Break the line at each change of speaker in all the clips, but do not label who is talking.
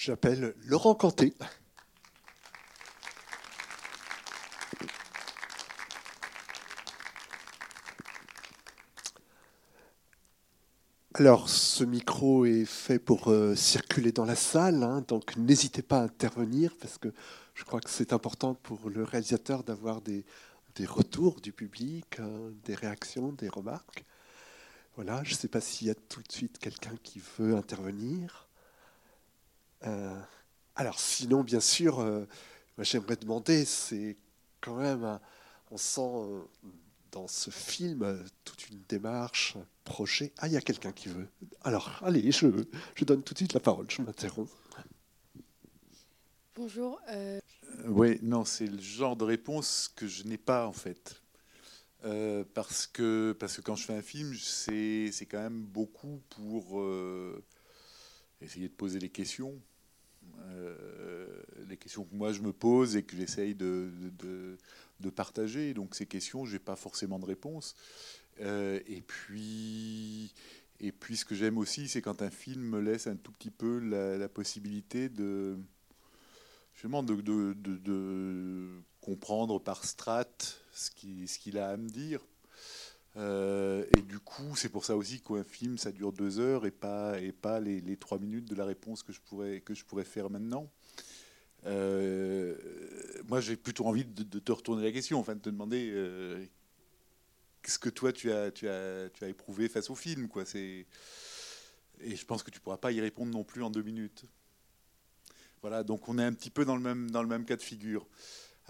J'appelle Laurent Canté. Alors, ce micro est fait pour euh, circuler dans la salle, hein, donc n'hésitez pas à intervenir parce que je crois que c'est important pour le réalisateur d'avoir des, retours du public, hein, des réactions, des remarques. Voilà, je ne sais pas s'il y a tout de suite quelqu'un qui veut intervenir. Euh, alors, sinon, bien sûr, euh, j'aimerais demander, c'est quand même, on sent dans ce film toute une démarche, un projet. Ah, il y a quelqu'un qui veut. Alors, allez, je, je donne tout de suite la parole, je m'interromps.
Bonjour. Euh...
oui, non, c'est le genre de réponse que je n'ai pas en fait. Euh, parce, que, parce que quand je fais un film, c'est quand même beaucoup pour euh, essayer de poser des questions. Euh, les questions que moi je me pose et que j'essaye de, de, partager. Donc ces questions, je n'ai pas forcément de réponse. et puis, et puis ce que j'aime aussi, c'est quand un film me laisse un tout petit peu la, possibilité de justement de, de, de, comprendre par strat ce qu'il a à me dire. Euh, et du coup, c'est pour ça aussi qu'un film, ça dure deux heures et pas, et pas les, trois minutes de la réponse que je pourrais, que je pourrais faire maintenant. Euh, moi, j'ai plutôt envie de, te retourner la question, enfin de te demander euh, ce que toi tu as, tu as, tu as éprouvé face au film, quoi. Et je pense que tu pourras pas y répondre non plus en deux minutes. Voilà, donc on est un petit peu dans le même, dans le même cas de figure.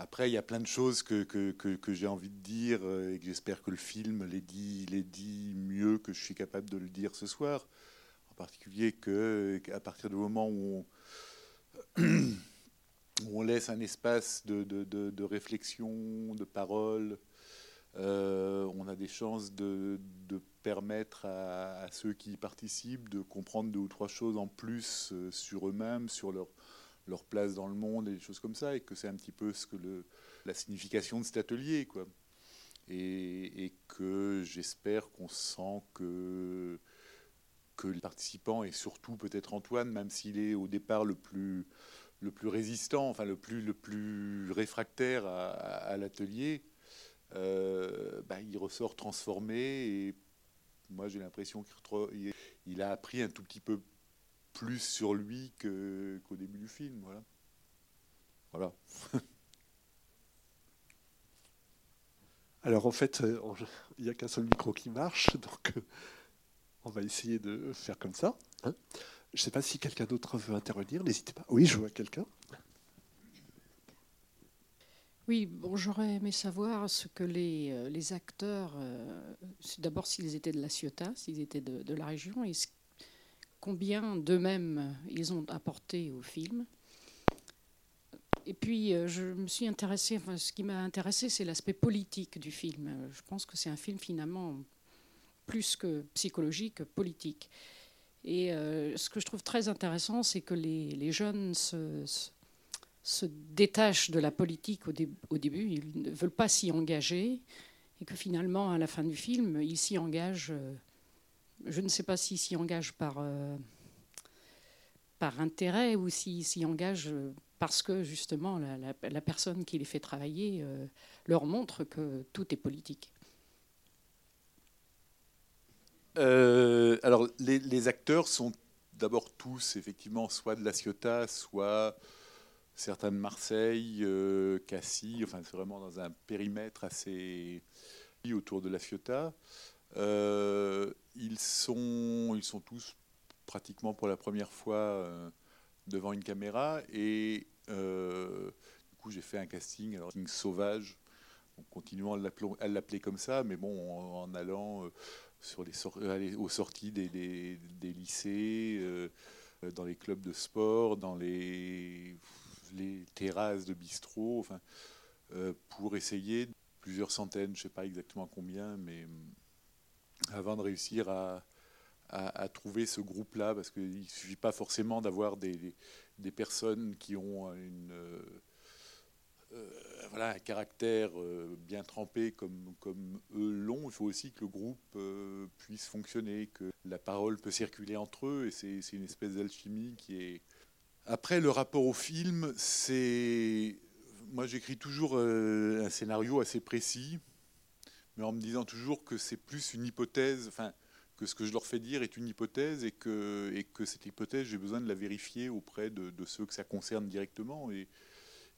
Après, il y a plein de choses que, que, que, j'ai envie de dire euh, et que j'espère que le film les dit, les dit mieux que je suis capable de le dire ce soir. En particulier qu'à partir du moment où on, laisse un espace de, de, de, réflexion, de parole, euh, on a des chances de, permettre à, à, ceux qui y participent de comprendre deux ou trois choses en plus euh, sur eux-mêmes, sur leur leur place dans le monde et des choses comme ça, et que c'est un petit peu ce que le, la signification de cet atelier, quoi. Et, que j'espère qu'on sent que que les participants et surtout peut-être Antoine, même s'il est au départ le plus le plus résistant, enfin le plus le plus réfractaire à, l'atelier, euh, bah, il ressort transformé et moi j'ai l'impression qu'il il a appris un tout petit peu plus sur lui qu'au début du film. Voilà. Voilà.
Alors en fait, euh, il n'y a qu'un seul micro qui marche, donc euh, on va essayer de faire comme ça. Hein? Je ne sais pas si quelqu'un d'autre veut intervenir, n'hésitez pas. Oui, je vois quelqu'un.
Oui, bon, j'aurais aimé savoir ce que les, euh, les acteurs, d'abord s'ils étaient de la Ciotat, s'ils étaient de, de la région, et ce combien d'eux-mêmes ils ont apporté au film. Et puis, euh, je me suis intéressée, enfin, ce qui m'a intéressé, c'est l'aspect politique du film. Je pense que c'est un film finalement plus que psychologique, politique. Et euh, ce que je trouve très intéressant, c'est que les, jeunes se, détachent de la politique au, au, début, ils ne veulent pas s'y engager, et que finalement, à la fin du film, ils s'y engagent euh, je ne sais pas s'ils s'y engagent par, euh, par intérêt ou s'ils s'y engagent parce que justement la, personne qui les fait travailler euh, leur montre que tout est politique.
Euh, alors les, acteurs sont d'abord tous effectivement soit de la Ciotat, soit certains de Marseille, Cassis, enfin c'est vraiment dans un périmètre assez autour de la Ciotat. Euh, ils, sont, ils sont tous pratiquement pour la première fois euh, devant une caméra et euh, du coup j'ai fait un casting, casting sauvage, en continuant à l'appeler comme ça, mais bon en, allant sur les aux sorties des, lycées, dans les clubs de sport, dans les, les terrasses de bistrot, enfin, pour essayer plusieurs centaines, je ne sais pas exactement combien, mais avant de réussir à, à, trouver ce groupe-là, parce qu'il ne suffit pas forcément d'avoir des, des, personnes qui ont une, euh, euh, voilà, un caractère euh, bien trempé comme, comme eux l'ont. Il faut aussi que le groupe puisse fonctionner, que la parole peut circuler entre eux, et c'est une espèce d'alchimie qui est Après, le rapport au film, c'est. Moi, j'écris toujours un scénario assez précis, mais en me disant toujours que c'est plus une hypothèse, enfin, que ce que je leur fais dire est une hypothèse et que, et que cette hypothèse, j'ai besoin de la vérifier auprès de, ceux que ça concerne directement. Et,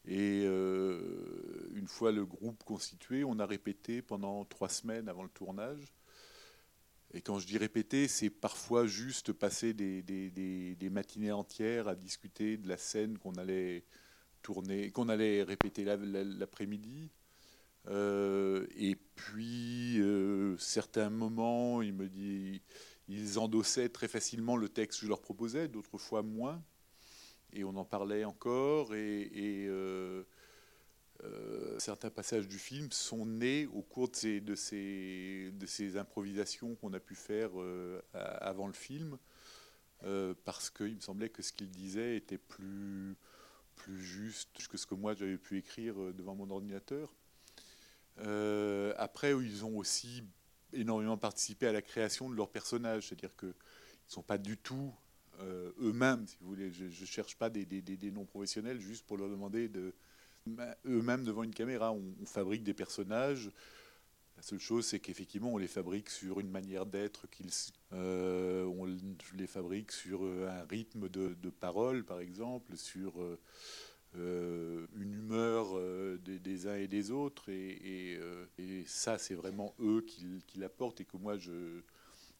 euh, une fois le groupe constitué, on a répété pendant trois semaines avant le tournage. Et quand je dis répéter, c'est parfois juste passer des, des, matinées entières à discuter de la scène qu'on allait tourner, qu'on allait répéter l'après-midi. Euh, et puis, euh, certains moments, il me ils endossaient très facilement le texte que je leur proposais, d'autres fois moins. Et on en parlait encore. Et, euh, certains passages du film sont nés au cours de ces, de ces, improvisations qu'on a pu faire avant le film, parce qu'il me semblait que ce qu'il disait était plus juste que ce que moi j'avais pu écrire devant mon ordinateur. Après, ils ont aussi énormément participé à la création de leurs personnages, c'est-à-dire qu'ils ne sont pas du tout eux-mêmes, si vous voulez. Je ne cherche pas des, noms professionnels juste pour leur demander de, eux-mêmes devant une caméra. On, fabrique des personnages. La seule chose, c'est qu'effectivement, on les fabrique sur une manière d'être, qu'ils, euh, on les fabrique sur euh, un rythme de, parole, par exemple, sur euh, une humeur des, uns et des autres. Et, ça, c'est vraiment eux qui, l'apportent et que moi, je,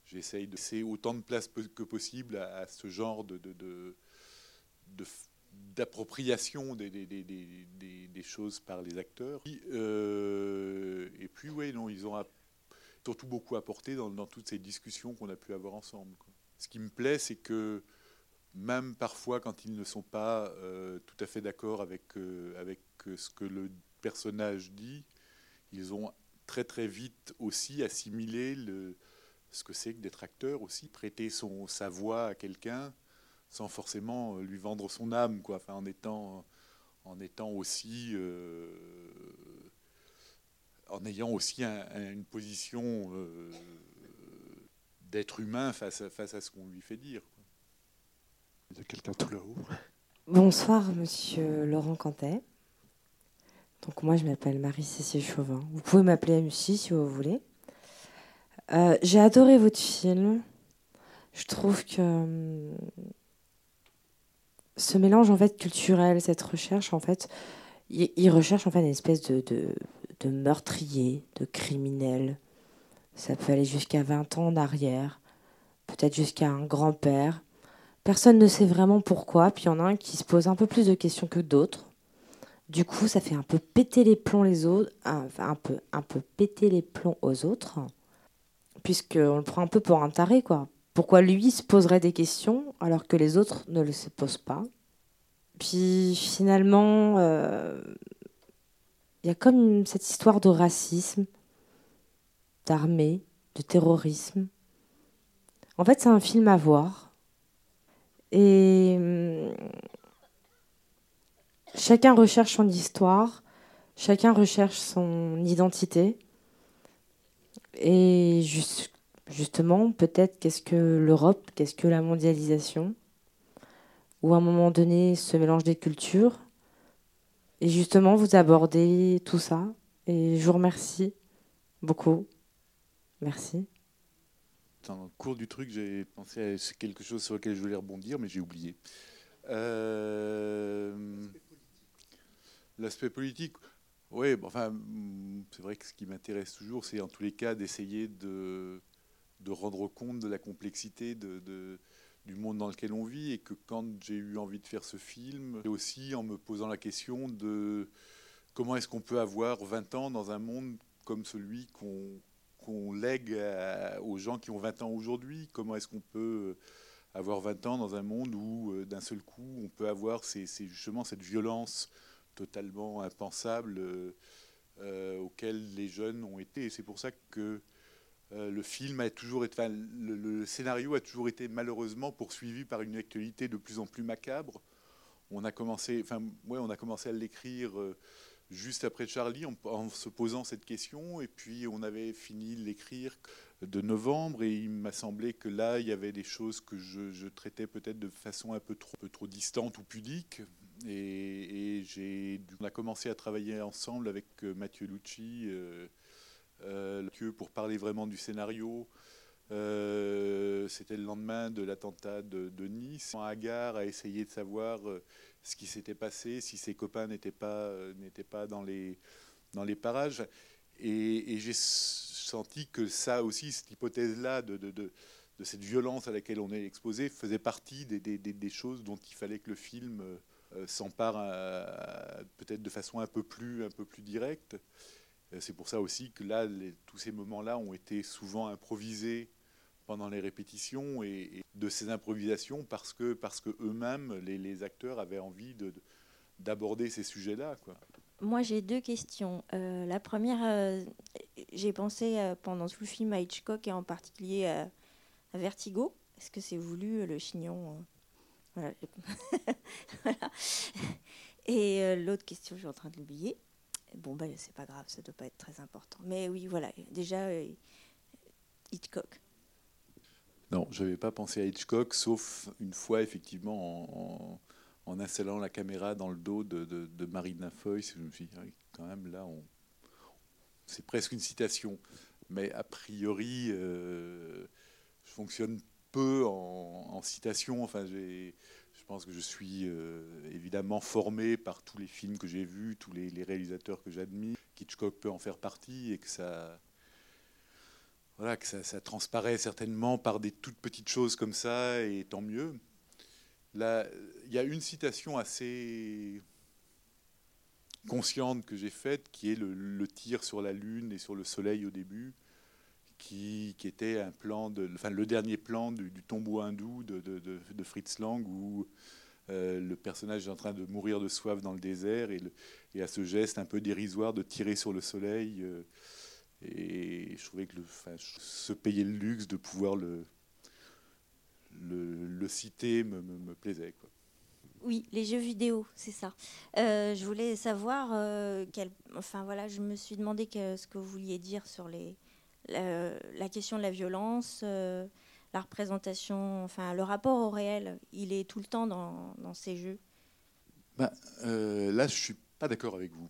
j'essaye de laisser autant de place que possible à, ce genre de, d'appropriation des, choses par les acteurs. Euh, et puis, oui, non, ils ont surtout beaucoup apporté dans toutes ces discussions qu'on a pu avoir ensemble. Ce qui me plaît, c'est que même parfois, quand ils ne sont pas euh, tout à fait d'accord avec, euh, avec ce que le personnage dit, ils ont très très vite aussi assimilé ce que c'est que d'être acteur aussi, prêter son, sa voix à quelqu'un sans forcément euh, lui vendre son âme, quoi. En étant, en étant aussi, euh, en ayant aussi une position euh, d'être humain face à, face à ce qu'on lui fait dire.
Il quelqu'un tout là-haut.
Bonsoir, monsieur Laurent Cantet. Donc, moi, je m'appelle Marie-Cécile Chauvin. Vous pouvez m'appeler MC si vous voulez. J'ai adoré votre film. Je trouve que hum, ce mélange en fait culturel, cette recherche en fait, il, recherche en fait une espèce de, de, meurtrier, de criminel. Ça peut aller jusqu'à 20 ans en arrière, peut-être jusqu'à un grand-père. Personne ne sait vraiment pourquoi, puis il y en a un qui se pose un peu plus de questions que d'autres. Du coup, ça fait un peu péter les plombs les autres, un peu, un peu péter les plombs aux autres, puisqu'on le prend un peu pour un taré, quoi. Pourquoi lui se poserait des questions alors que les autres ne le se posent pas? Puis finalement, euh, il y a comme cette histoire de racisme, d'armée, de terrorisme. En fait, c'est un film à voir. Et hum, chacun recherche son histoire, chacun recherche son identité. Et juste justement, peut-être qu'est-ce que l'Europe, qu'est-ce que la mondialisation, ou à un moment donné ce mélange des cultures. Et justement, vous abordez tout ça. Et je vous remercie beaucoup. Merci.
Le cours du truc, j'ai pensé à quelque chose sur lequel je voulais rebondir, mais j'ai oublié. Euh, l'aspect politique, oui, enfin, c'est vrai que ce qui m'intéresse toujours, c'est en tous les cas d'essayer de rendre compte de la complexité du monde dans lequel on vit et que quand j'ai eu envie de faire ce film, aussi en me posant la question de comment est-ce qu'on peut avoir 20 ans dans un monde comme celui qu'on lègue aux gens qui ont 20 ans aujourd'hui? Comment est-ce qu'on peut avoir 20 ans dans un monde où euh, d'un seul coup on peut avoir justement cette violence totalement impensable euh, euh, auquel les jeunes ont été? Et c'est pour ça que euh, le film a toujours été, le, scénario a toujours été malheureusement poursuivi par une actualité de plus en plus macabre. On a commencé, enfin, on a commencé à l'écrire euh, juste après Charlie en, se posant cette question. Et puis on avait fini l'écrire de novembre et il m'a semblé que là, il y avait des choses que je, traitais peut-être de façon un peu trop, trop distante ou pudique. Et, on a commencé à travailler ensemble avec euh, Mathieu Lucci euh, euh, pour parler vraiment du scénario. c'était le lendemain de l'attentat de, de, Nice. Agar a essayé de savoir ce qui s'était passé, si ses copains n'étaient pas, n'étaient pas dans, les, dans les parages. Et, j'ai senti que ça aussi, cette hypothèse-là de, de, de, cette violence à laquelle on est exposé, faisait partie des, des, des, choses dont il fallait que le film euh, s'empare peut-être de façon un peu plus, un peu plus directe. Euh, c'est pour ça aussi que là, tous ces moments-là ont été souvent improvisés pendant les répétitions et, de ces improvisations parce que, parce que eux-mêmes, les, acteurs, avaient envie de, d'aborder ces sujets-là.
Moi, j'ai deux questions. Euh, la première, euh, j'ai pensé euh, pendant tout le film à Hitchcock et en particulier à, Vertigo. Est-ce que c'est voulu le chignon voilà. Et l'autre question, je suis en train de l'oublier. Bon, ben, c'est pas grave, ça doit pas être très important. Mais oui, voilà, déjà, Hitchcock.
Non, je n'avais pas pensé à Hitchcock, sauf une fois, effectivement, en installant la caméra dans le dos de, de, Marina Foy. Je me suis dit, quand même, là, c'est presque une citation. Mais a priori, euh, je fonctionne peu en, citation. Enfin, je pense que je suis euh, évidemment formé par tous les films que j'ai vus, tous les, réalisateurs que j'admire. Hitchcock peut en faire partie et que ça, voilà, que ça, transparaît certainement par des toutes petites choses comme ça, et tant mieux il y a une citation assez consciente que j'ai faite, qui est le, tir sur la Lune et sur le Soleil au début, qui, était un plan le dernier plan du, tombeau hindou de, Fritz Lang, où euh, le personnage est en train de mourir de soif dans le désert, et, et à ce geste un peu dérisoire de tirer sur le soleil. Euh, et je trouvais que le, enfin, se payer le luxe de pouvoir le, le, citer me, me, plaisait. Quoi.
Oui, les jeux vidéo, c'est ça. Euh, je voulais savoir, euh, enfin voilà, je me suis demandé ce que vous vouliez dire sur les, la, question de la violence, euh, la représentation, enfin le rapport au réel. Il est tout le temps dans, dans ces jeux.
Ben, là, je suis pas d'accord avec vous.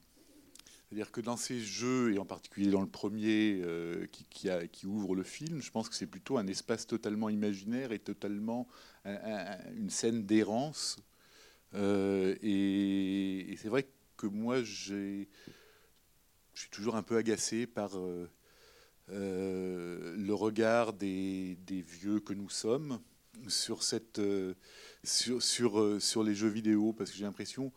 C'est-à-dire que dans ces jeux, et en particulier dans le premier euh, qui, ouvre le film, je pense que c'est plutôt un espace totalement imaginaire et totalement une scène d'errance. Euh, et, c'est vrai que moi, je suis toujours un peu agacé par euh, le regard des, vieux que nous sommes sur, cette, sur les jeux vidéo, parce que j'ai l'impression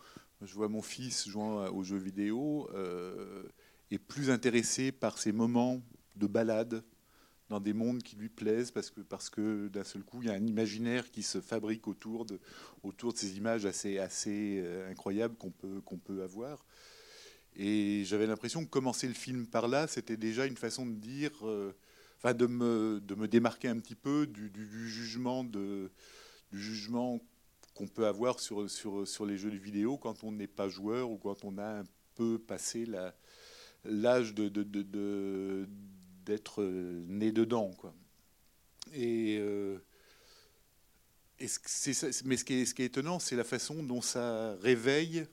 je vois mon fils jouant aux jeux vidéo euh, est plus intéressé par ces moments de balade dans des mondes qui lui plaisent parce que, parce que d'un seul coup, il y a un imaginaire qui se fabrique autour de, autour de ces images assez, assez euh, incroyables qu'on peut, qu'on peut avoir. Et j'avais l'impression que commencer le film par là, c'était déjà une façon de dire, euh, enfin de me, de me démarquer un petit peu du, du, jugement de, du jugement qu'on peut avoir sur, sur, sur les jeux de vidéo quand on n'est pas joueur ou quand on a un peu passé l'âge de, de, d'être né dedans. Quoi. Et, euh, mais ce qui, est, ce qui est étonnant, c'est la façon dont ça réveille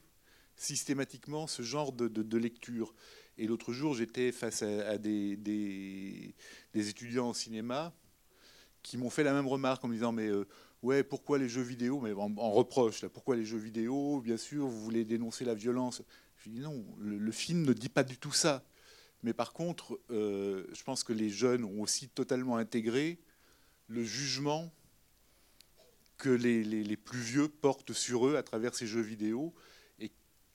systématiquement ce genre de, lecture. Et l'autre jour, j'étais face à, des, des, étudiants en cinéma qui m'ont fait la même remarque en me disant, mais... Euh, ouais, pourquoi les jeux vidéo, mais en, reproche, là, pourquoi les jeux vidéo, bien sûr, vous voulez dénoncer la violence. Je dis non, le, film ne dit pas du tout ça. Mais par contre, euh, je pense que les jeunes ont aussi totalement intégré le jugement que les, plus vieux portent sur eux à travers ces jeux vidéo et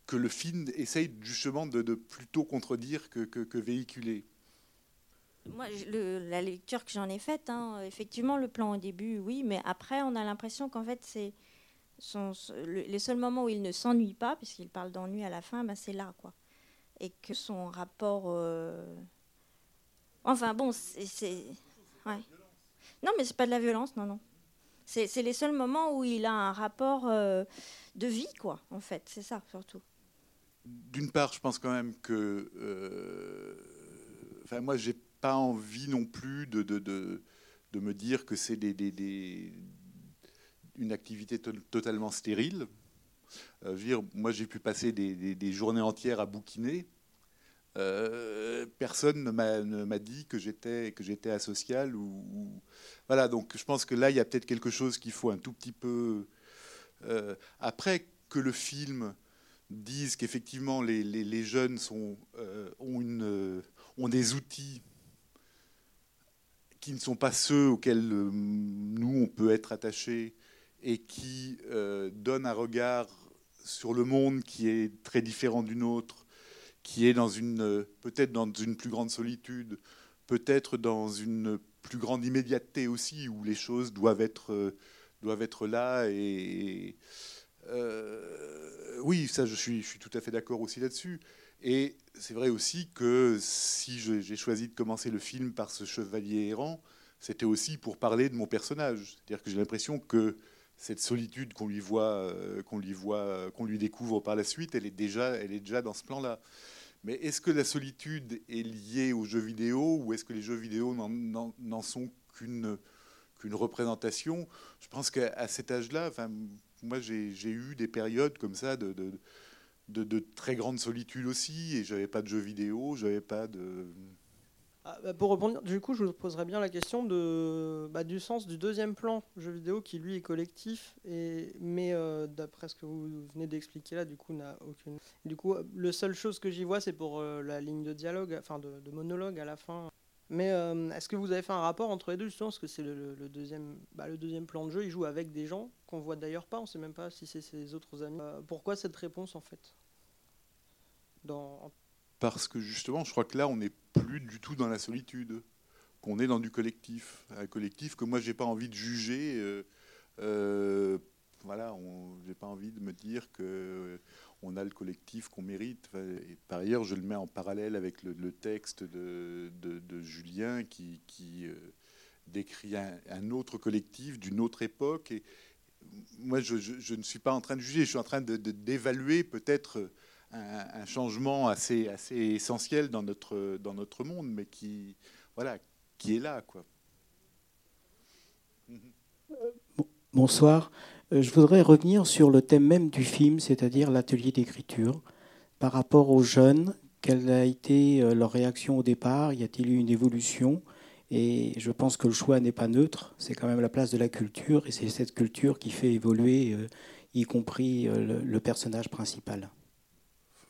que le film essaye justement de, plutôt contredire que, que véhiculer.
Moi, la lecture que j'en ai faite, hein, effectivement, le plan au début, oui, mais après, on a l'impression qu'en fait, c'est les seuls moments où il ne s'ennuie pas, puisqu'il parle d'ennui à la fin, ben, c'est là, quoi. Et que son rapport. Euh, enfin, bon, c'est. Non, mais c'est pas de la violence, non, non. C'est les seuls moments où il a un rapport euh, de vie, quoi, en fait. C'est ça, surtout.
D'une part, je pense quand même que. Euh, enfin, moi, j'ai pas envie non plus de, de, de, de me dire que c'est des, des, des, une activité totalement stérile. Euh, moi, j'ai pu passer des, journées entières à bouquiner. Euh, personne ne m'a dit que j'étais que j'étais asocial ou, voilà donc je pense que là il y a peut-être quelque chose qu'il faut un tout petit peu après que le film disent qu'effectivement les, les, jeunes sont, euh, ont, une, euh, ont des outils qui ne sont pas ceux auxquels euh, nous, on peut être attachés et qui donnent un regard sur le monde qui est très différent du nôtre, qui est dans une peut-être dans une plus grande solitude, peut-être dans une plus grande immédiateté aussi, où les choses doivent être, doivent être là et, euh, oui, ça, je suis, je suis tout à fait d'accord aussi là-dessus. Et c'est vrai aussi que si j'ai choisi de commencer le film par ce chevalier errant, c'était aussi pour parler de mon personnage. C'est-à-dire que j'ai l'impression que cette solitude qu'on lui voit, euh, qu'on lui voit, qu'on lui découvre par la suite, elle est déjà, elle est déjà dans ce plan-là. Mais est-ce que la solitude est liée aux jeux vidéo ou est-ce que les jeux vidéo n'en sont qu'une représentation? Je pense qu'à cet âge-là, enfin, moi, j'ai eu des périodes comme ça de, de, très grande solitude aussi, et j'avais pas de jeux vidéo, j'avais pas de.
Ah, bah, pour répondre, du coup, je vous poserais bien la question de, bah, du sens du deuxième plan jeu vidéo qui lui est collectif, et, mais euh, d'après ce que vous venez d'expliquer là, du coup, n'a aucune. Du coup, le seule chose que j'y vois, c'est pour euh, la ligne de dialogue, enfin de, monologue à la fin. Mais euh, est-ce que vous avez fait un rapport entre les deux justement Parce que c'est le, deuxième, bah, le deuxième plan de jeu, il joue avec des gens qu'on voit d'ailleurs pas, on sait même pas si c'est ses autres amis. Euh, pourquoi cette réponse en fait?
Dans... Parce que justement, je crois que là, on n'est plus du tout dans la solitude, qu'on est dans du collectif. Un collectif que moi, j'ai pas envie de juger. Euh, voilà, j'ai pas envie de me dire que on a le collectif qu'on mérite. Et par ailleurs, je le mets en parallèle avec le, texte de, Julien qui, euh, décrit un, autre collectif d'une autre époque. Et moi, je, ne suis pas en train de juger, je suis en train d'évaluer peut-être un, changement assez, assez essentiel dans notre, dans notre monde, mais qui, voilà, qui est là. Quoi.
Bonsoir. Euh, je voudrais revenir sur le thème même du film, c'est-à-dire l'atelier d'écriture. Par rapport aux jeunes, quelle a été euh, leur réaction au départ? Y a-t-il eu une évolution? Et je pense que le choix n'est pas neutre, c'est quand même la place de la culture, et c'est cette culture qui fait évoluer, euh, y compris le, personnage principal.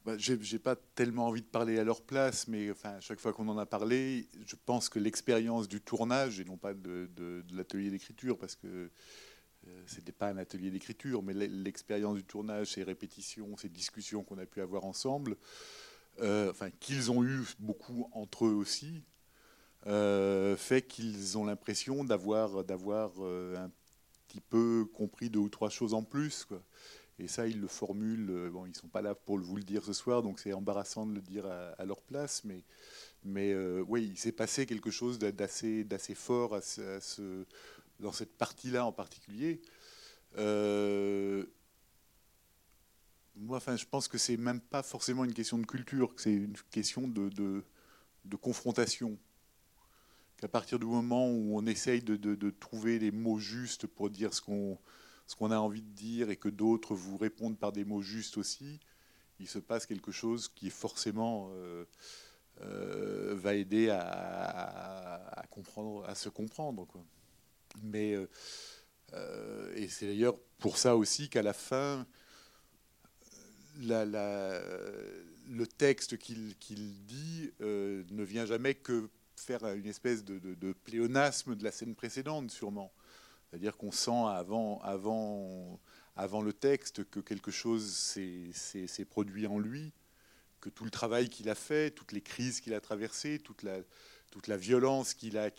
Bah, je n'ai pas tellement envie de parler à leur place, mais à chaque fois qu'on en a parlé, je pense que l'expérience du tournage, et non pas de, l'atelier d'écriture, parce que ce n'était pas un atelier d'écriture, mais l'expérience du tournage, ces répétitions, ces discussions qu'on a pu avoir ensemble, euh, enfin, qu'ils ont eu beaucoup entre eux aussi, euh, fait qu'ils ont l'impression d'avoir un petit peu compris deux ou trois choses en plus. Quoi. Et ça, ils le formulent. Bon, ils sont pas là pour vous le dire ce soir, donc c'est embarrassant de le dire à, leur place, mais mais oui, il s'est passé quelque chose d'assez d'assez fort à ce dans cette partie-là en particulier. Euh, moi, enfin, je pense que c'est même pas forcément une question de culture, que c'est une question de, confrontation. Qu'à partir du moment où on essaye de, de, trouver les mots justes pour dire ce qu'on ce qu'on a envie de dire et que d'autres vous répondent par des mots justes aussi, il se passe quelque chose qui forcément euh, euh, va aider à, à, comprendre, à se comprendre. Quoi. Mais, euh, euh, et c'est d'ailleurs pour ça aussi qu'à la fin, le texte qu'il dit euh, ne vient jamais que faire une espèce de, pléonasme de la scène précédente, sûrement. C'est-à-dire qu'on sent avant, le texte que quelque chose s'est produit en lui, que tout le travail qu'il a fait, toutes les crises qu'il a traversées, toute la, violence qu'il a,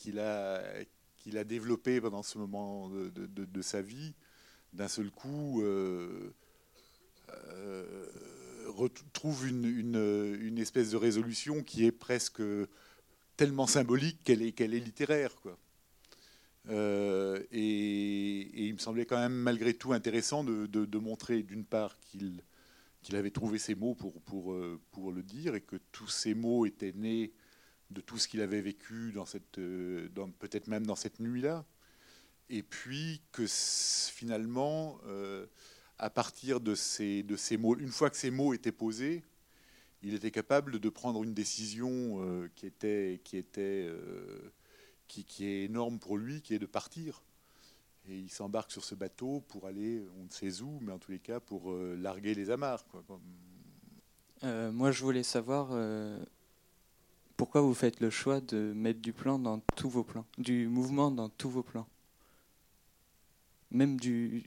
qu'il a développé pendant ce moment de, sa vie, d'un seul coup, euh, euh, retrouve une, espèce de résolution qui est presque tellement symbolique qu'elle est, est littéraire. Quoi. Euh, et, il me semblait quand même malgré tout intéressant de, montrer d'une part qu'il avait trouvé ces mots pour le dire et que tous ces mots étaient nés de tout ce qu'il avait vécu dans cette, euh, peut-être même dans cette nuit-là. Et puis que finalement, euh, à partir de ces, de ces mots, une fois que ces mots étaient posés, il était capable de prendre une décision qui était, qui, était qui, qui, est énorme pour lui, qui est de partir. Et il s'embarque sur ce bateau pour aller, on ne sait où, mais en tous les cas pour euh, larguer les amarres.
Euh, moi, je voulais savoir euh, pourquoi vous faites le choix de mettre du plan dans tous vos plans, du mouvement dans tous vos plans? Même, du,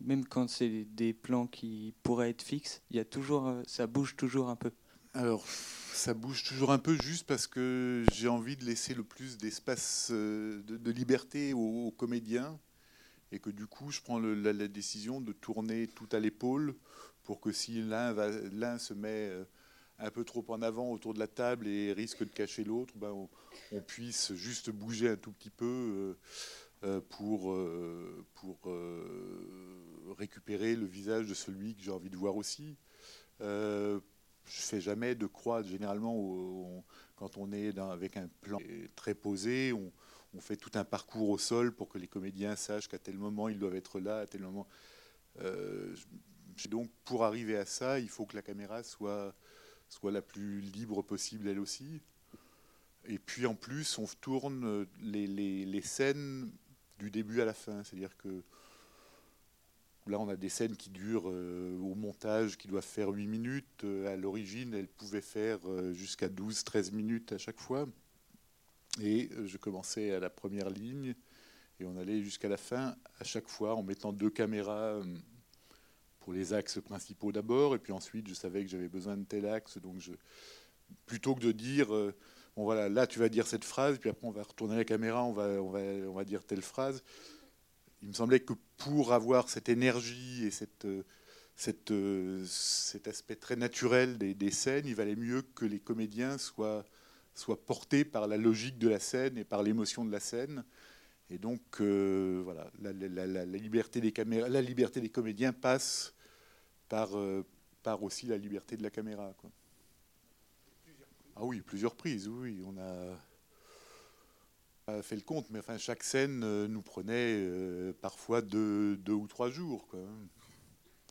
même quand c'est des plans qui pourraient être fixes, il y a toujours, ça bouge toujours un peu.
Alors, ça bouge toujours un peu juste parce que j'ai envie de laisser le plus d'espace euh, de, liberté aux, comédiens et que du coup, je prends la, décision de tourner tout à l'épaule pour que si l'un se met euh, un peu trop en avant autour de la table et risque de cacher l'autre, ben on, puisse juste bouger un tout petit peu euh, pour, pour récupérer le visage de celui que j'ai envie de voir aussi je fais jamais de croix. Généralement, quand on est avec un plan très posé, on, fait tout un parcours au sol pour que les comédiens sachent qu'à tel moment ils doivent être là, à tel moment. Euh, donc, pour arriver à ça, il faut que la caméra soit, soit la plus libre possible, elle aussi. Et puis en plus, on tourne les, scènes du début à la fin. C'est-à-dire que Là, on a des scènes qui durent euh, au montage, qui doivent faire 8 minutes. Euh, à l'origine, elles pouvaient faire euh, jusqu'à 12-13 minutes à chaque fois. Et je commençais à la première ligne et on allait jusqu'à la fin à chaque fois en mettant deux caméras pour les axes principaux d'abord. Et puis ensuite, je savais que j'avais besoin de tel axe. Donc, plutôt que de dire, bon voilà, là tu vas dire cette phrase, puis après on va retourner la caméra, on va, on va, on va dire telle phrase il me semblait que pour avoir cette énergie et cette, euh, euh, cet aspect très naturel des, des, scènes, il valait mieux que les comédiens soient, soient portés par la logique de la scène et par l'émotion de la scène. Et donc, euh, voilà, la, liberté des caméras, la liberté des comédiens passe par, par aussi la liberté de la caméra. Ah oui, plusieurs prises, oui. On a fait le compte, mais enfin, chaque scène euh, nous prenait euh, parfois deux, ou trois jours.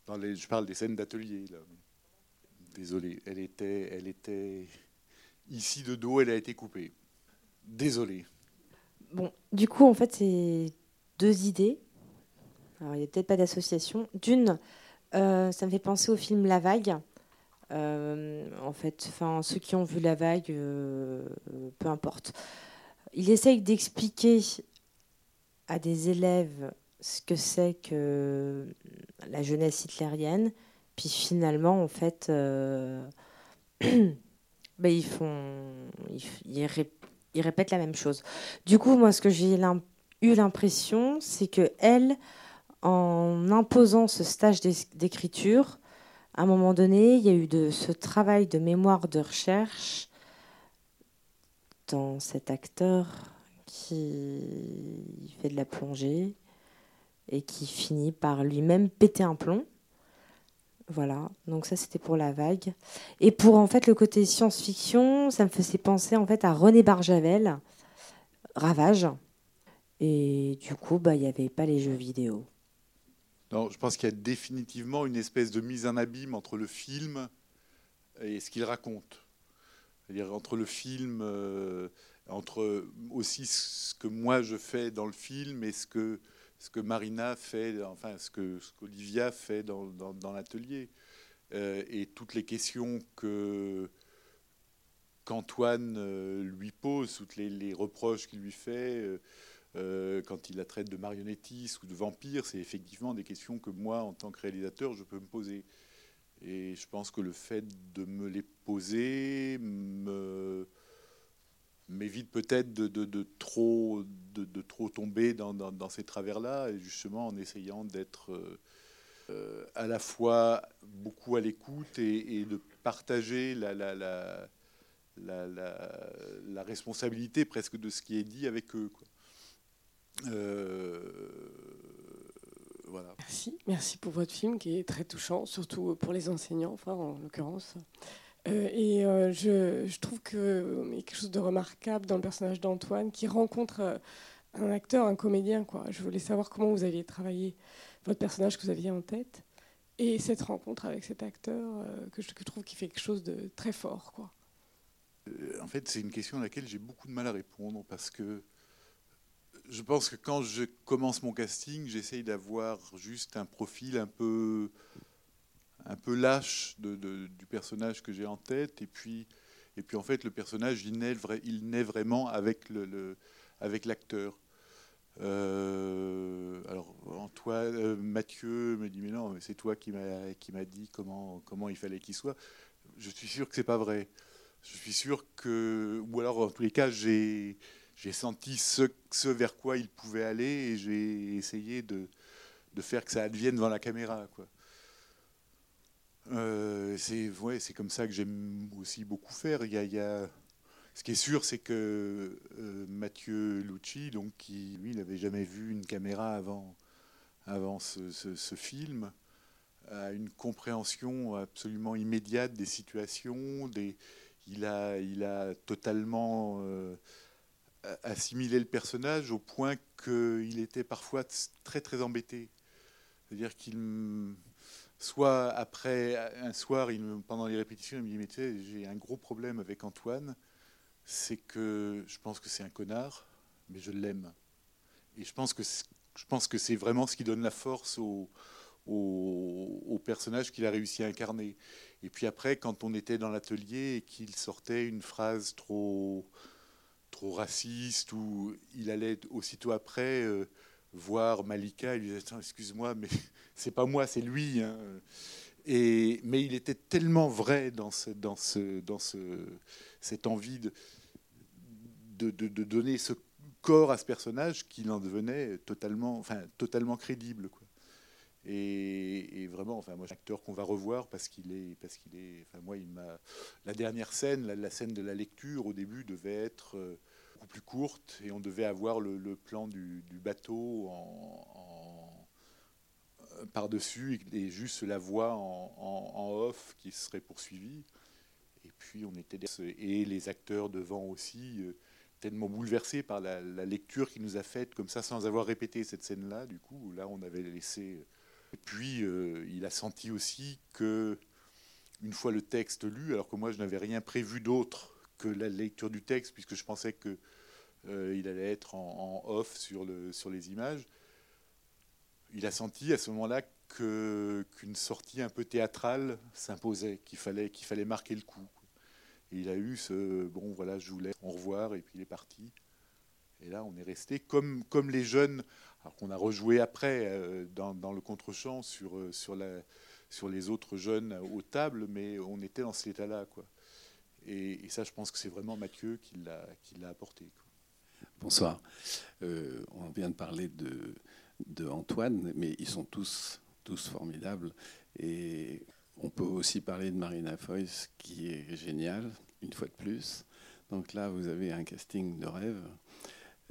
Je parle des scènes d'atelier. Désolé, elle était, elle était ici de dos, elle a été coupée. Désolé.
Bon, du coup, en fait, c'est deux idées. Il n'y a peut-être pas d'association. D'une, euh, ça me fait penser au film La Vague. en fait, enfin, ceux qui ont vu La Vague, peu importe il essaye d'expliquer à des élèves ce que c'est que la jeunesse hitlérienne, puis finalement, en fait, euh, ben, ils font, ils, répètent la même chose. Du coup, moi, ce que j'ai eu l'impression, c'est que elle, en imposant ce stage d'écriture, à un moment donné, il y a eu de ce travail de mémoire de recherche dans cet acteur qui fait de la plongée et qui finit par lui-même péter un plomb. Voilà, donc ça c'était pour la vague. Et pour en fait le côté science-fiction, ça me faisait penser en fait à René Barjavel, Ravage. Et du coup, bah, il n'y avait pas les jeux vidéo.
Non, je pense qu'il y a définitivement une espèce de mise en abîme entre le film et ce qu'il raconte. C'est-à-dire entre le film, euh, entre aussi ce que moi je fais dans le film et ce que, ce que Marina fait, enfin ce que ce qu'Olivia fait dans, l'atelier. Euh, et toutes les questions que qu'Antoine euh, lui pose, toutes les, reproches qu'il lui fait quand il la traite de marionnettiste ou de vampire, c'est effectivement des questions que moi, en tant que réalisateur, je peux me poser. Et je pense que le fait de me les poser m'évite peut-être de, trop, de, trop tomber dans, ces travers-là, justement en essayant d'être euh, à la fois beaucoup à l'écoute et, de partager la, responsabilité presque de ce qui est dit avec eux. Euh, voilà.
Merci.
merci pour votre film qui est très touchant, surtout pour les enseignants, enfin en l'occurrence. Euh, et euh, je, trouve qu'il y a quelque chose de remarquable dans le personnage d'Antoine qui rencontre euh, un acteur, un comédien. Quoi. Je voulais savoir comment vous aviez travaillé votre personnage que vous aviez en tête et cette rencontre avec cet acteur que, je, trouve qui fait quelque chose de très fort. Quoi.
En fait, c'est une question à laquelle j'ai beaucoup de mal à répondre parce que je pense que quand je commence mon casting, j'essaye d'avoir juste un profil un peu, un peu lâche du personnage que j'ai en tête. Et puis, et puis, en fait, le personnage, il naît, il naît vraiment avec, le, avec l'acteur. Euh, alors, Antoine, euh, Mathieu me dit Mais non, c'est toi qui m'as dit comment, comment il fallait qu'il soit. Je suis sûr que c'est pas vrai. Je suis sûr que. Ou alors, en tous les cas, j'ai j'ai senti ce, ce, vers quoi il pouvait aller et j'ai essayé de, de, faire que ça advienne devant la caméra. Quoi. Euh, c'est ouais, comme ça que j'aime aussi beaucoup faire. Il y a. Ce qui est sûr, c'est que euh, Mathieu Lucci, donc, qui lui n'avait jamais vu une caméra avant, avant ce, film, a une compréhension absolument immédiate des situations. Des... Il, a, il a totalement. Euh, assimiler le personnage au point qu'il était parfois très très embêté. C'est-à-dire qu'il, soit après un soir, pendant les répétitions, il me dit j'ai un gros problème avec Antoine, c'est que je pense que c'est un connard, mais je l'aime. Et je pense que je pense que c'est vraiment ce qui donne la force au personnage qu'il a réussi à incarner. Et puis après, quand on était dans l'atelier et qu'il sortait une phrase trop trop raciste, ou il allait aussitôt après euh, voir Malika et lui disait Excuse-moi, mais c'est pas moi, c'est lui. Hein. Et, mais il était tellement vrai dans, dans, ce, dans ce, cette envie de, de, de, donner ce corps à ce personnage qu'il en devenait totalement, enfin, totalement crédible. Quoi. Et, vraiment, enfin, moi, un acteur qu'on va revoir parce qu'il est, parce qu'il est, enfin, moi, il m'a. La dernière scène, la, la, scène de la lecture, au début, devait être euh, plus courte et on devait avoir le, plan du, bateau euh, par-dessus et, juste la voix en, off qui serait poursuivie. Et puis, on était et les acteurs devant aussi. Euh, tellement bouleversés par la, lecture qu'il nous a faite comme ça sans avoir répété cette scène-là. Du coup, là, on avait laissé et puis, euh, il a senti aussi que, une fois le texte lu, alors que moi, je n'avais rien prévu d'autre que la lecture du texte, puisque je pensais qu'il euh, allait être en, off sur, le, sur les images, il a senti à ce moment-là qu'une sortie un peu théâtrale s'imposait, qu'il fallait, marquer le coup. Il a eu ce bon, voilà, je vous laisse, au revoir, et puis il est parti. Et là, on est resté comme, les jeunes alors qu'on a rejoué après euh, dans, le contre-champ sur, euh, sur les autres jeunes aux tables, mais on était dans cet état-là. Quoi. Et, ça, je pense que c'est vraiment Mathieu qui l'a, apporté.
Bonsoir. Euh, on vient de parler de, de Antoine, mais ils sont tous, tous formidables. Et on peut aussi parler de Marina Foïs, qui est géniale, une fois de plus. Donc là, vous avez un casting de rêve.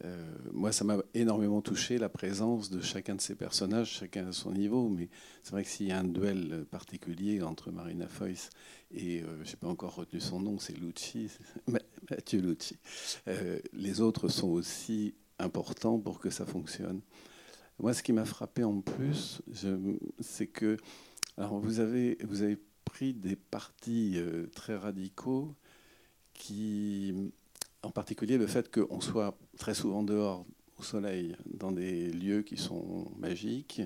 Euh, moi, ça m'a énormément touché la présence de chacun de ces personnages, chacun à son niveau. Mais c'est vrai que s'il y a un duel particulier entre Marina Foïs et, euh, je n'ai pas encore retenu son nom, c'est Lucci, Mathieu Lucci, euh, les autres sont aussi importants pour que ça fonctionne. Moi, ce qui m'a frappé en plus, c'est que alors vous avez, vous avez pris des partis euh, très radicaux qui en particulier le fait qu'on soit très souvent dehors au soleil, dans des lieux qui sont magiques,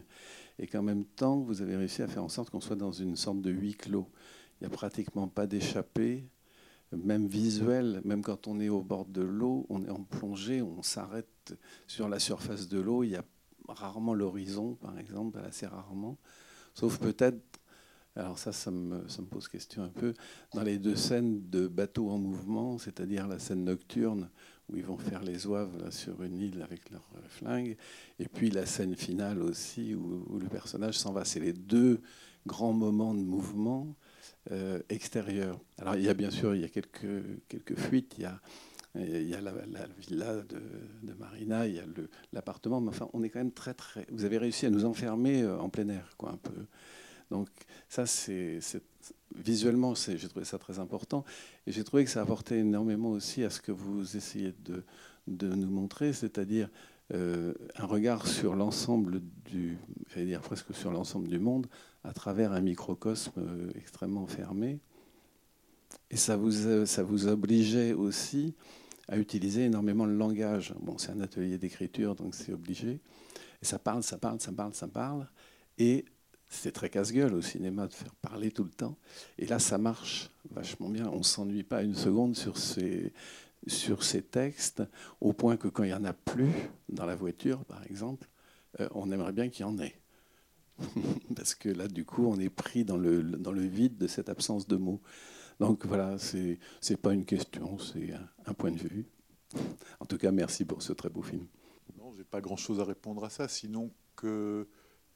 et qu'en même temps, vous avez réussi à faire en sorte qu'on soit dans une sorte de huis clos. Il n'y a pratiquement pas d'échappée, même visuel, même quand on est au bord de l'eau, on est en plongée, on s'arrête sur la surface de l'eau, il y a rarement l'horizon, par exemple, assez rarement, sauf peut-être alors ça, ça me, pose question un peu. Dans les deux scènes de bateau en mouvement, c'est-à-dire la scène nocturne où ils vont faire les oeuvres là, sur une île avec leurs flingues, et puis la scène finale aussi où, le personnage s'en va. C'est les deux grands moments de mouvement euh, extérieur. Alors il y a bien sûr il y a quelques, quelques fuites, il y a il y a la, villa de, Marina, il y a l'appartement, mais enfin, on est quand même très, très. Vous avez réussi à nous enfermer en plein air, quoi, un peu. Donc, ça, c'est. Visuellement, j'ai trouvé ça très important. Et j'ai trouvé que ça apportait énormément aussi à ce que vous essayez de, nous montrer, c'est-à-dire euh, un regard sur l'ensemble du, j'allais dire presque sur l'ensemble du monde, à travers un microcosme euh, extrêmement fermé. Et ça vous, euh, ça vous obligeait aussi à utiliser énormément le langage. Bon, c'est un atelier d'écriture, donc c'est obligé. Et ça parle, ça parle, ça parle, ça parle. Et c'est très casse-gueule au cinéma de faire parler tout le temps. Et là, ça marche vachement bien. On ne s'ennuie pas une seconde sur ces, sur ces textes, au point que quand il n'y en a plus dans la voiture, par exemple, euh, on aimerait bien qu'il y en ait. Parce que là, du coup, on est pris dans le, dans le vide de cette absence de mots. Donc voilà, ce n'est pas une question, c'est un, point de vue. En tout cas, merci pour ce très beau film.
Non, j'ai pas grand-chose à répondre à ça, sinon que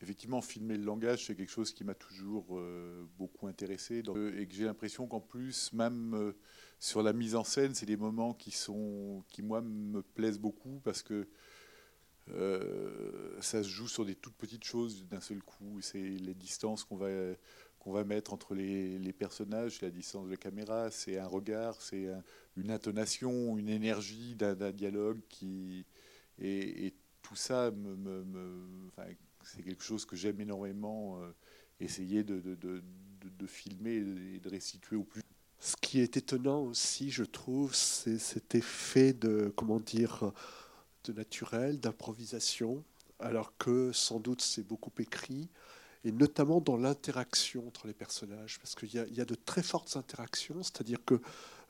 effectivement, filmer le langage, c'est quelque chose qui m'a toujours euh, beaucoup intéressé. et que j'ai l'impression qu'en plus, même euh, sur la mise en scène, c'est des moments qui, sont, qui, moi, me plaisent beaucoup parce que euh, ça se joue sur des toutes petites choses d'un seul coup. C'est les distances qu'on va, qu'on va mettre entre les, personnages, la distance de la caméra, c'est un regard, c'est une intonation, une énergie d'un, dialogue qui. Et, tout ça me, c'est quelque chose que j'aime énormément, euh, essayer de, filmer et de restituer au plus.
Ce qui est étonnant aussi, je trouve, c'est cet effet de, comment dire, de naturel, d'improvisation, alors que sans doute c'est beaucoup écrit, et notamment dans l'interaction entre les personnages, parce qu'il y, a de très fortes interactions, c'est-à-dire que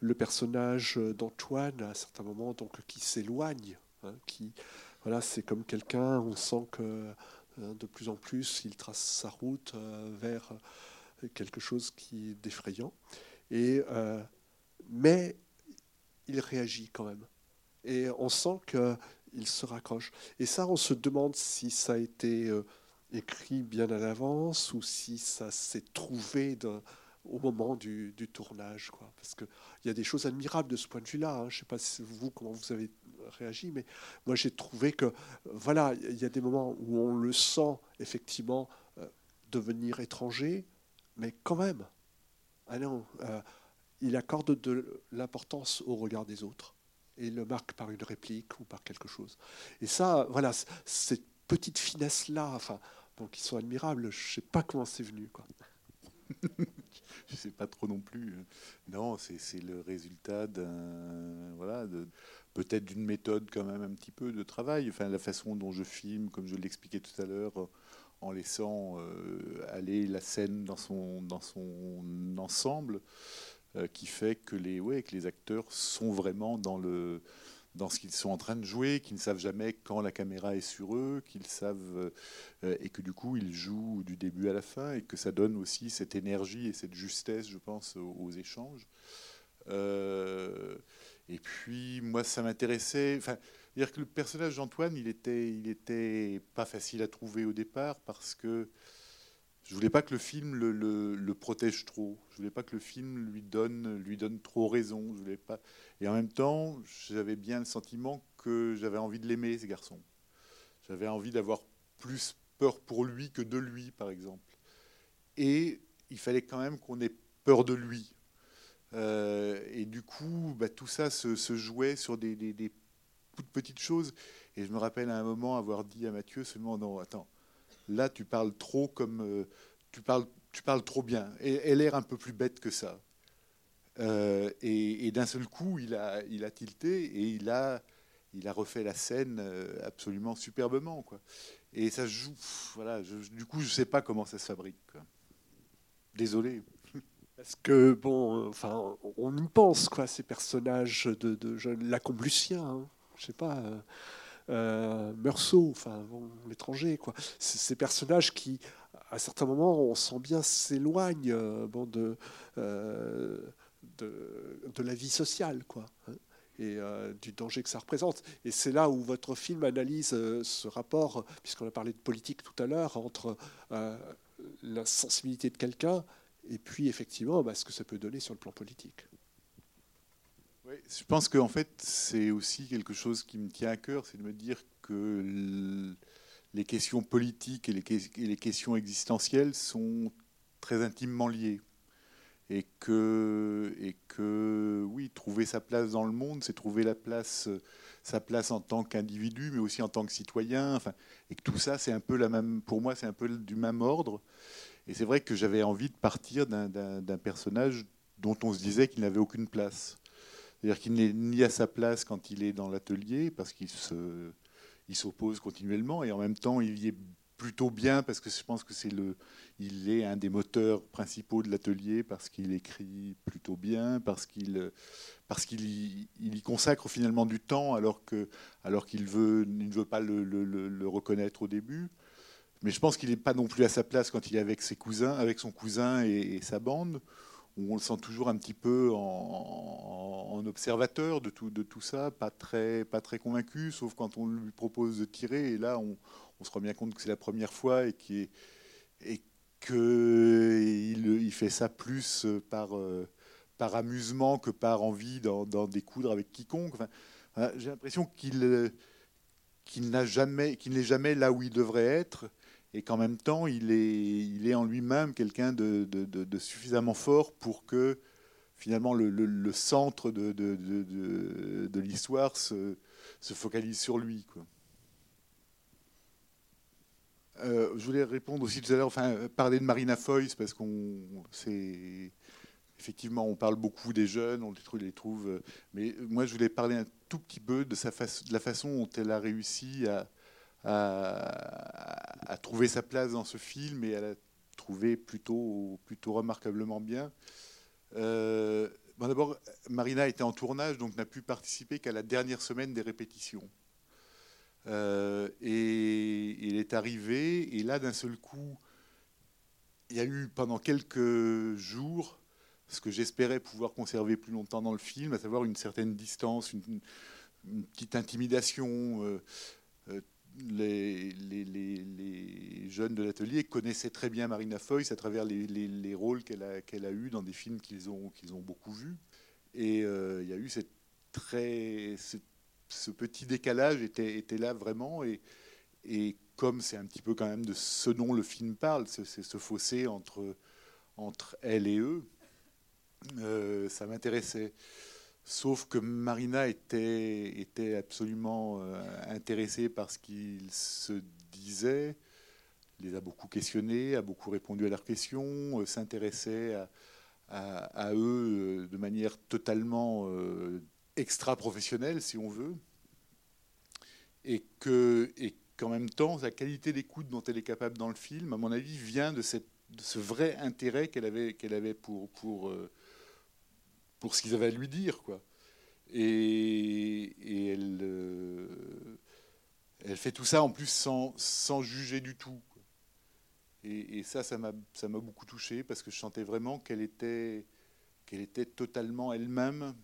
le personnage d'Antoine, à un certain moment, donc, qui s'éloigne, hein, qui, voilà, c'est comme quelqu'un, on sent que de plus en plus, il trace sa route euh, vers euh, quelque chose qui est d'effrayant. Et, euh, mais il réagit quand même. Et on sent qu'il se raccroche. Et ça, on se demande si ça a été écrit bien à l'avance ou si ça s'est trouvé au moment du, tournage. Quoi. Parce qu'il y a des choses admirables de ce point de vue-là. Hein. Je ne sais pas si vous, comment vous avez réagi, mais moi j'ai trouvé que voilà, il y a des moments où on le sent effectivement euh, devenir étranger, mais quand même, ah euh, il accorde de l'importance au regard des autres et le marque par une réplique ou par quelque chose. Et ça, voilà, cette petite finesse là, enfin, bon, qui sont admirables. Je sais pas comment c'est venu.
je sais pas trop non plus. Non, c'est le résultat d'un voilà peut-être d'une méthode quand même un petit peu de travail. Enfin, la façon dont je filme, comme je l'expliquais tout à l'heure, en laissant euh, aller la scène dans son, dans son ensemble, euh, qui fait que les, ouais, que les acteurs sont vraiment dans, le, dans ce qu'ils sont en train de jouer, qu'ils ne savent jamais quand la caméra est sur eux, qu'ils savent euh, et que du coup ils jouent du début à la fin et que ça donne aussi cette énergie et cette justesse, je pense, aux, échanges. Et puis, moi, ça m'intéressait. Enfin, dire que le personnage d'Antoine, il était, il était pas facile à trouver au départ parce que je voulais pas que le film le, protège trop. Je voulais pas que le film lui donne, lui donne trop raison. Je voulais pas. Et en même temps, j'avais bien le sentiment que j'avais envie de l'aimer, ce garçon. J'avais envie d'avoir plus peur pour lui que de lui, par exemple. Et il fallait quand même qu'on ait peur de lui. Euh, et du coup, bah, tout ça se, jouait sur des, toutes petites choses. Et je me rappelle à un moment avoir dit à Mathieu seulement non, attends, là tu parles trop comme euh, tu parles, tu parles trop bien. Et elle l'air un peu plus bête que ça. Euh, et, d'un seul coup, il a, il a tilté et il a, il a refait la scène absolument superbement, quoi. Et ça joue, voilà. du coup, je sais pas comment ça se fabrique. Désolé.
Parce que, bon, enfin, on y pense, quoi, ces personnages de, de jeunes. Lacombe Lucien, hein, je sais pas, euh, euh, Meursault, enfin, l'étranger, quoi. Ces personnages qui, à certains moments, on sent bien s'éloignent euh, de, de, de, la vie sociale, quoi. Hein, et du danger que ça représente. Et c'est là où votre film analyse ce rapport, puisqu'on a parlé de politique tout à l'heure, entre la sensibilité de quelqu'un et puis effectivement bah, ce que ça peut donner sur le plan politique.
Je pense qu'en fait, c'est aussi quelque chose qui me tient à cœur, c'est de me dire que les questions politiques et les, questions existentielles sont très intimement liées. Et que, et que, oui, trouver sa place dans le monde, c'est trouver sa place en tant qu'individu, mais aussi en tant que citoyen. Enfin, et que tout ça, c'est un peu pour moi, c'est un peu du même ordre. Et c'est vrai que j'avais envie de partir d'un personnage dont on se disait qu'il n'avait aucune place. C'est-à-dire qu'il n'est ni à sa place quand il est dans l'atelier, parce qu'il se, il s'oppose continuellement, et en même temps, il y est plutôt bien, parce que je pense que c'est le, il est un des moteurs principaux de l'atelier, parce qu'il écrit plutôt bien, parce qu'il, parce qu'il y, y consacre finalement du temps, alors que, alors qu'il veut, ne veut pas le, le, reconnaître au début. Mais je pense qu'il n'est pas non plus à sa place quand il est avec ses cousins, avec son cousin et sa bande où on le sent toujours un petit peu en, observateur de tout, de tout ça, pas très, convaincu, sauf quand on lui propose de tirer. Et là, on, se rend bien compte que c'est la première fois et qu'il fait ça plus par, euh, par amusement que par envie d'en, découdre avec quiconque. j'ai l'impression jamais, qu'il n'est jamais là où il devrait être et qu'en même temps, il est, il est en lui-même quelqu'un de, suffisamment fort pour que finalement le, centre de, l'histoire se, se, focalise sur lui. Euh, je voulais répondre aussi tout à l'heure, enfin, parler de Marina Foïs, parce qu'on c'est effectivement, on parle beaucoup des jeunes, on les trouve, trouve, mais moi je voulais parler un tout petit peu de la façon dont elle a réussi à, a, trouvé sa place dans ce film et elle a trouvé plutôt, plutôt remarquablement bien. Euh, D'abord, Marina était en tournage, donc n'a pu participer qu'à la dernière semaine des répétitions. Euh, et il est arrivé, et là, d'un seul coup, il y a eu pendant quelques jours ce que j'espérais pouvoir conserver plus longtemps dans le film, à savoir une certaine distance, une, petite intimidation. Euh, les, jeunes de l'atelier connaissaient très bien Marina Foïs à travers les, rôles qu'elle a, eus dans des films qu'ils ont, beaucoup vus. Et euh, il y a eu ce, petit décalage était, était là vraiment. Et, et comme c'est un petit peu quand même de ce dont le film parle, c'est, ce fossé entre, entre elle et eux, euh, ça m'intéressait. Sauf que Marina était, était absolument euh, intéressée par ce qu'il se disait, les a beaucoup questionnés, a beaucoup répondu à leurs questions, euh, s'intéressait à, eux euh, de manière totalement extra-professionnelle, si on veut, et que et qu'en même temps, la qualité d'écoute dont elle est capable dans le film, à mon avis, vient de, cette, de ce vrai intérêt qu'elle avait, qu'elle avait pour, pour, ce qu'ils avaient à lui dire. Quoi. Et, elle, euh, elle fait tout ça en plus sans, sans juger du tout. Et, ça, ça m'a beaucoup touché parce que je sentais vraiment qu'elle était, qu'elle était totalement elle-même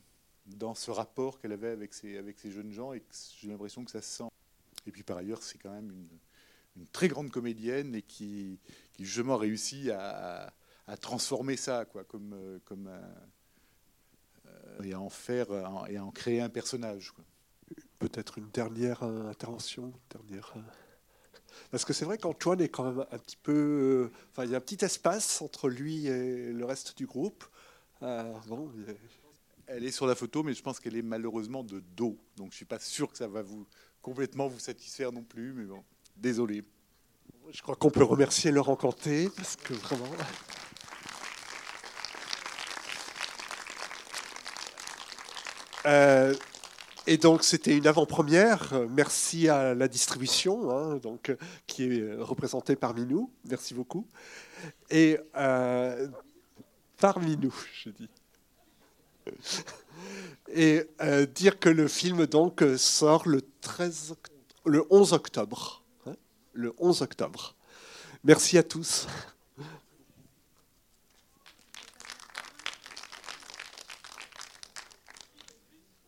dans ce rapport qu'elle avait avec ces, avec jeunes gens et j'ai l'impression que ça se sent. Et puis par ailleurs, c'est quand même une, très grande comédienne et qui, qui justement réussit à, à, transformer ça quoi, comme, euh, comme un, et à en faire et à en créer un personnage.
Peut-être une dernière euh, intervention, dernière. Euh, parce que c'est vrai qu'Antoine est quand même un petit peu. Enfin, il y a un petit espace entre lui et le reste du groupe. bon,
Elle est sur la photo, mais je pense qu'elle est malheureusement de dos. Donc je ne suis pas sûr que ça va vous complètement vous satisfaire non plus. Mais bon, désolé.
Je crois qu'on peut remercier Laurent Canté, parce que vraiment. Euh, et donc c'était une avant-première. Merci à la distribution, hein, donc qui est représentée parmi nous. Merci beaucoup. Et euh, parmi nous, je dis. Et euh, dire que le film donc sort le 13, le 11 octobre. Hein, le 11 octobre. Merci à tous.